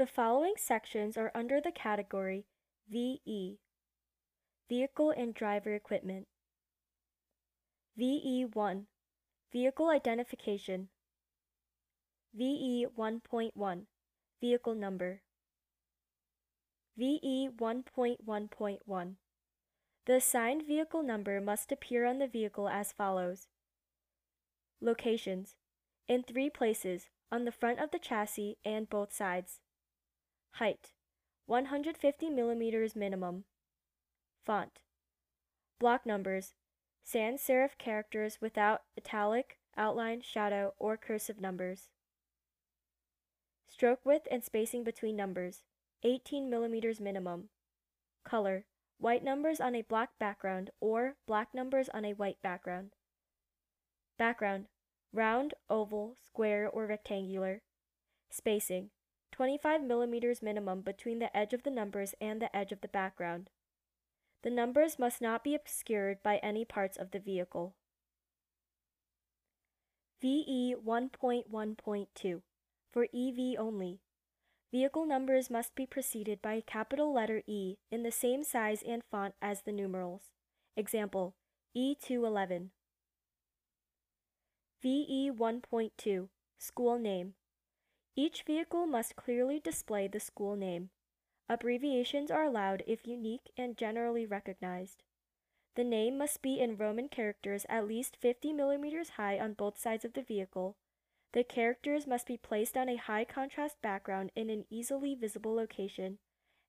The following sections are under the category VE Vehicle and Driver Equipment. VE1 Vehicle Identification. VE 1.1 Vehicle Number. VE 1.1.1 The assigned vehicle number must appear on the vehicle as follows Locations In three places, on the front of the chassis and both sides. Height 150 millimeters minimum. Font Block numbers sans serif characters without italic, outline, shadow, or cursive numbers. Stroke width and spacing between numbers 18 millimeters minimum. Color white numbers on a black background or black numbers on a white background. Background round, oval, square, or rectangular. Spacing 25 millimeters minimum between the edge of the numbers and the edge of the background. The numbers must not be obscured by any parts of the vehicle. VE 1.1.2 for EV only. Vehicle numbers must be preceded by a capital letter E in the same size and font as the numerals. Example, E211. VE 1.2 School Name Each vehicle must clearly display the school name. Abbreviations are allowed if unique and generally recognized. The name must be in Roman characters at least 50 millimeters high on both sides of the vehicle. The characters must be placed on a high contrast background in an easily visible location,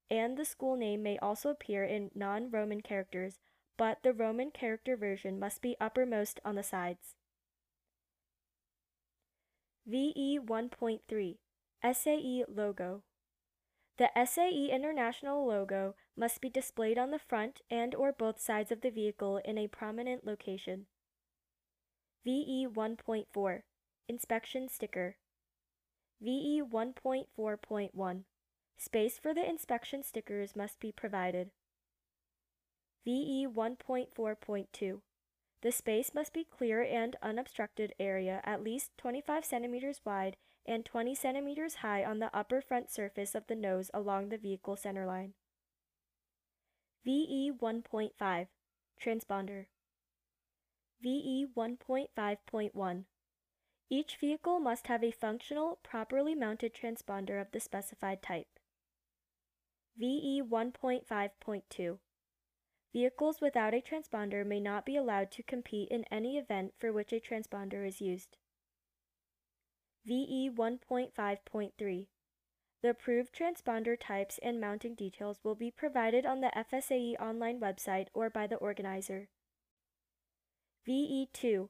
and the school name may also appear in non Roman characters, but the Roman character version must be uppermost on the sides. VE 1.3 SAE Logo the SAE International logo must be displayed on the front and or both sides of the vehicle in a prominent location. VE 1.4 Inspection Sticker VE 1.4.1 Space for the inspection stickers must be provided. VE 1.4.2 The space must be clear and unobstructed area at least 25 centimeters wide and 20 centimeters high on the upper front surface of the nose along the vehicle centerline. VE 1.5 Transponder VE 1.5.1 Each vehicle must have a functional, properly mounted transponder of the specified type. VE 1.5.2 Vehicles without a transponder may not be allowed to compete in any event for which a transponder is used. VE 1.5.3. The approved transponder types and mounting details will be provided on the FSAE online website or by the organizer. VE2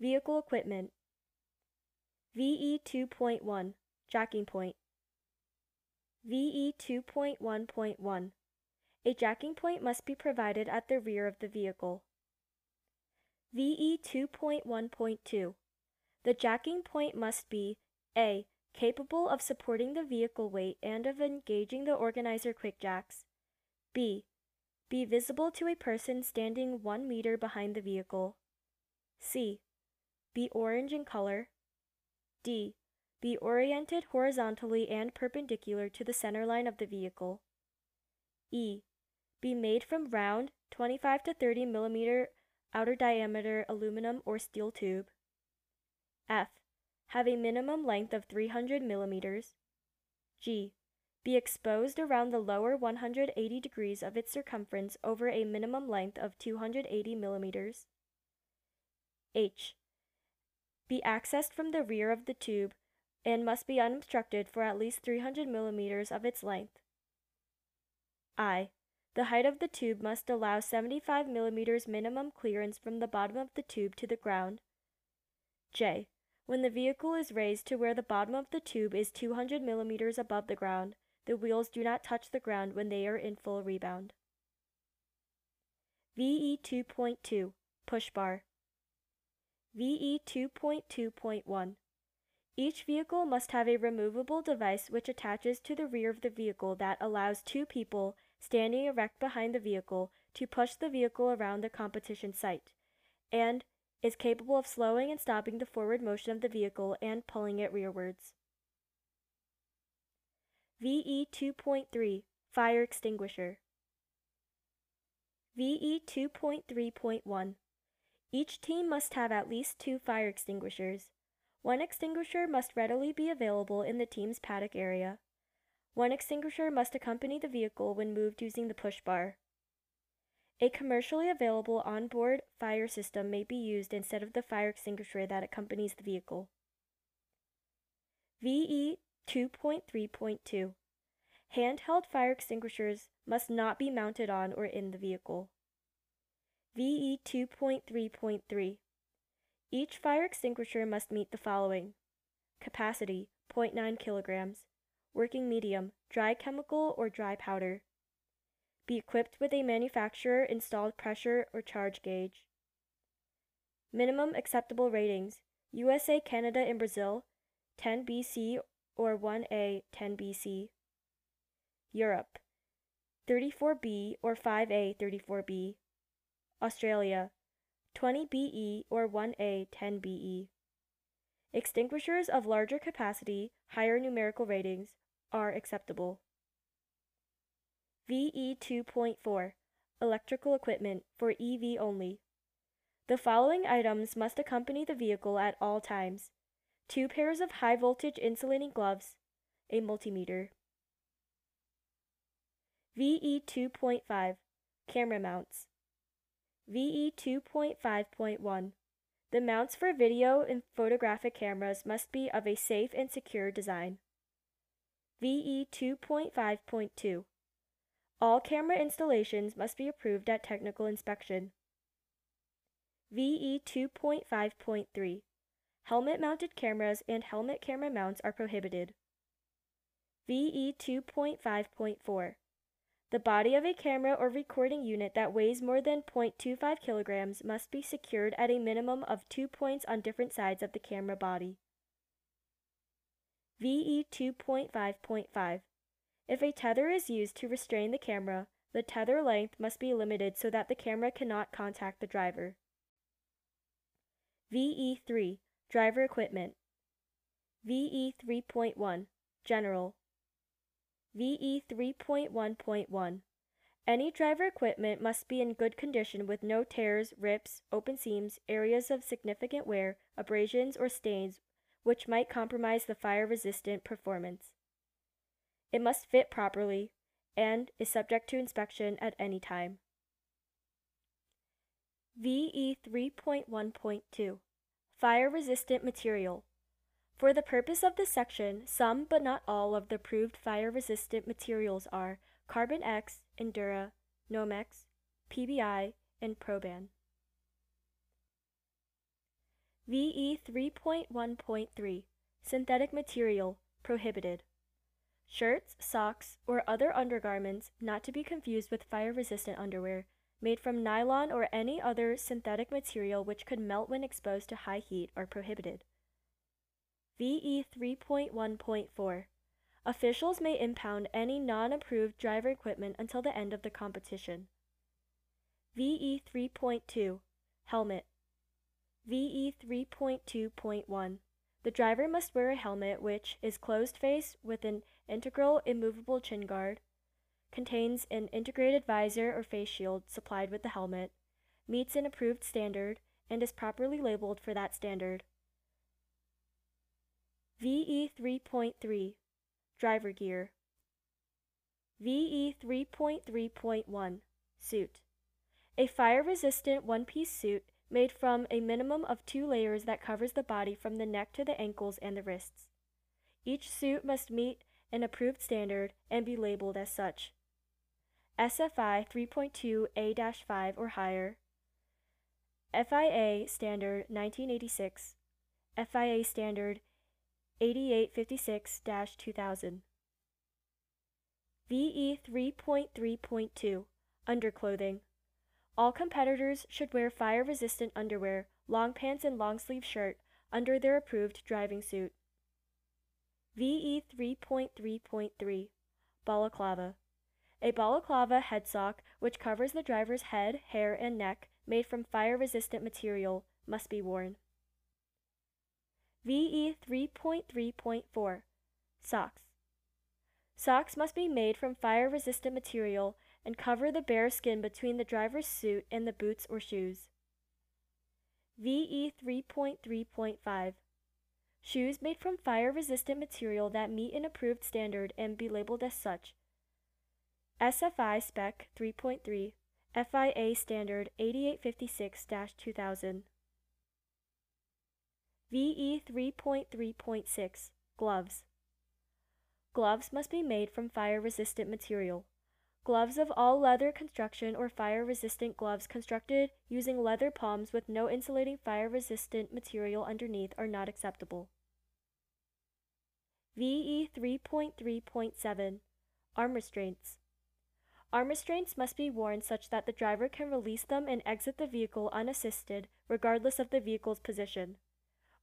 Vehicle Equipment VE 2.1 Jacking Point VE 2.1.1 A jacking point must be provided at the rear of the vehicle. VE 2.1.2 the jacking point must be a. capable of supporting the vehicle weight and of engaging the organizer quick jacks. b. be visible to a person standing 1 meter behind the vehicle. c. be orange in color. d. be oriented horizontally and perpendicular to the center line of the vehicle. e. be made from round 25 to 30 millimeter outer diameter aluminum or steel tube. F. Have a minimum length of 300 millimeters. G. Be exposed around the lower 180 degrees of its circumference over a minimum length of 280 millimeters. H. Be accessed from the rear of the tube and must be unobstructed for at least 300 millimeters of its length. I. The height of the tube must allow 75 millimeters minimum clearance from the bottom of the tube to the ground. J. When the vehicle is raised to where the bottom of the tube is 200 millimeters above the ground, the wheels do not touch the ground when they are in full rebound. VE 2.2 Push Bar VE 2.2.1 Each vehicle must have a removable device which attaches to the rear of the vehicle that allows two people standing erect behind the vehicle to push the vehicle around the competition site, and is capable of slowing and stopping the forward motion of the vehicle and pulling it rearwards. VE 2.3 Fire Extinguisher VE 2.3.1 Each team must have at least two fire extinguishers. One extinguisher must readily be available in the team's paddock area. One extinguisher must accompany the vehicle when moved using the push bar. A commercially available onboard fire system may be used instead of the fire extinguisher that accompanies the vehicle. VE 2.3.2 Handheld fire extinguishers must not be mounted on or in the vehicle. VE 2.3.3 Each fire extinguisher must meet the following Capacity 0.9 kilograms, working medium, dry chemical or dry powder. Be equipped with a manufacturer installed pressure or charge gauge. Minimum acceptable ratings USA, Canada, and Brazil 10 BC or 1A 10 BC. Europe 34B or 5A 34B. Australia 20 BE or 1A 10 BE. Extinguishers of larger capacity, higher numerical ratings are acceptable. VE 2.4 Electrical equipment for EV only. The following items must accompany the vehicle at all times two pairs of high voltage insulating gloves, a multimeter. VE 2.5 Camera mounts. VE 2.5.1 The mounts for video and photographic cameras must be of a safe and secure design. VE 2.5.2 All camera installations must be approved at technical inspection. VE 2.5.3 Helmet mounted cameras and helmet camera mounts are prohibited. VE 2.5.4 The body of a camera or recording unit that weighs more than 0.25 kilograms must be secured at a minimum of two points on different sides of the camera body. VE 2.5.5 If a tether is used to restrain the camera, the tether length must be limited so that the camera cannot contact the driver. VE 3 Driver equipment. VE 3.1 General. VE 3.1.1 Any driver equipment must be in good condition with no tears, rips, open seams, areas of significant wear, abrasions, or stains which might compromise the fire resistant performance. It must fit properly and is subject to inspection at any time. VE 3.1.2 Fire-resistant material. For the purpose of this section, some but not all of the approved fire-resistant materials are Carbon X, Indura, Nomex, PBI, and Proban. VE 3.1.3 Synthetic material prohibited. Shirts, socks, or other undergarments not to be confused with fire-resistant underwear made from nylon or any other synthetic material which could melt when exposed to high heat are prohibited. VE 3.1.4 Officials may impound any non-approved driver equipment until the end of the competition. VE 3.2 Helmet VE 3.2.1 The driver must wear a helmet which is closed face with an integral immovable chin guard, contains an integrated visor or face shield supplied with the helmet, meets an approved standard, and is properly labeled for that standard. VE 3.3 Driver Gear. VE 3.3.1 Suit. A fire-resistant one-piece suit made from a minimum of two layers that covers the body from the neck to the ankles and the wrists. Each suit must meet an approved standard and be labeled as such. SFI 3.2A-5 or higher, FIA Standard 1986, FIA Standard 8856-2000. VE 3.3.2 Underclothing All competitors should wear fire-resistant underwear, long pants and long-sleeve shirt under their approved driving suit. VE 3.3.3 Balaclava a balaclava head sock, which covers the driver's head, hair, and neck, made from fire-resistant material, must be worn. VE 3.3.4 Socks Socks must be made from fire-resistant material and cover the bare skin between the driver's suit and the boots or shoes. VE 3.3.5 Shoes made from fire-resistant material that meet an approved standard and be labeled as such. SFI Spec 3.3 FIA Standard 8856-2000 VE 3.3.6 Gloves Gloves must be made from fire-resistant material. Gloves of all leather construction or fire-resistant gloves constructed using leather palms with no insulating fire-resistant material underneath are not acceptable. VE 3.3.7 Arm restraints. Arm restraints must be worn such that the driver can release them and exit the vehicle unassisted, regardless of the vehicle's position.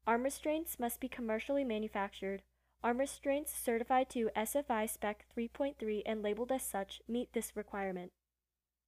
Arm restraints must be commercially manufactured. Arm restraints certified to SFI Spec 3.3 and labeled as such meet this requirement.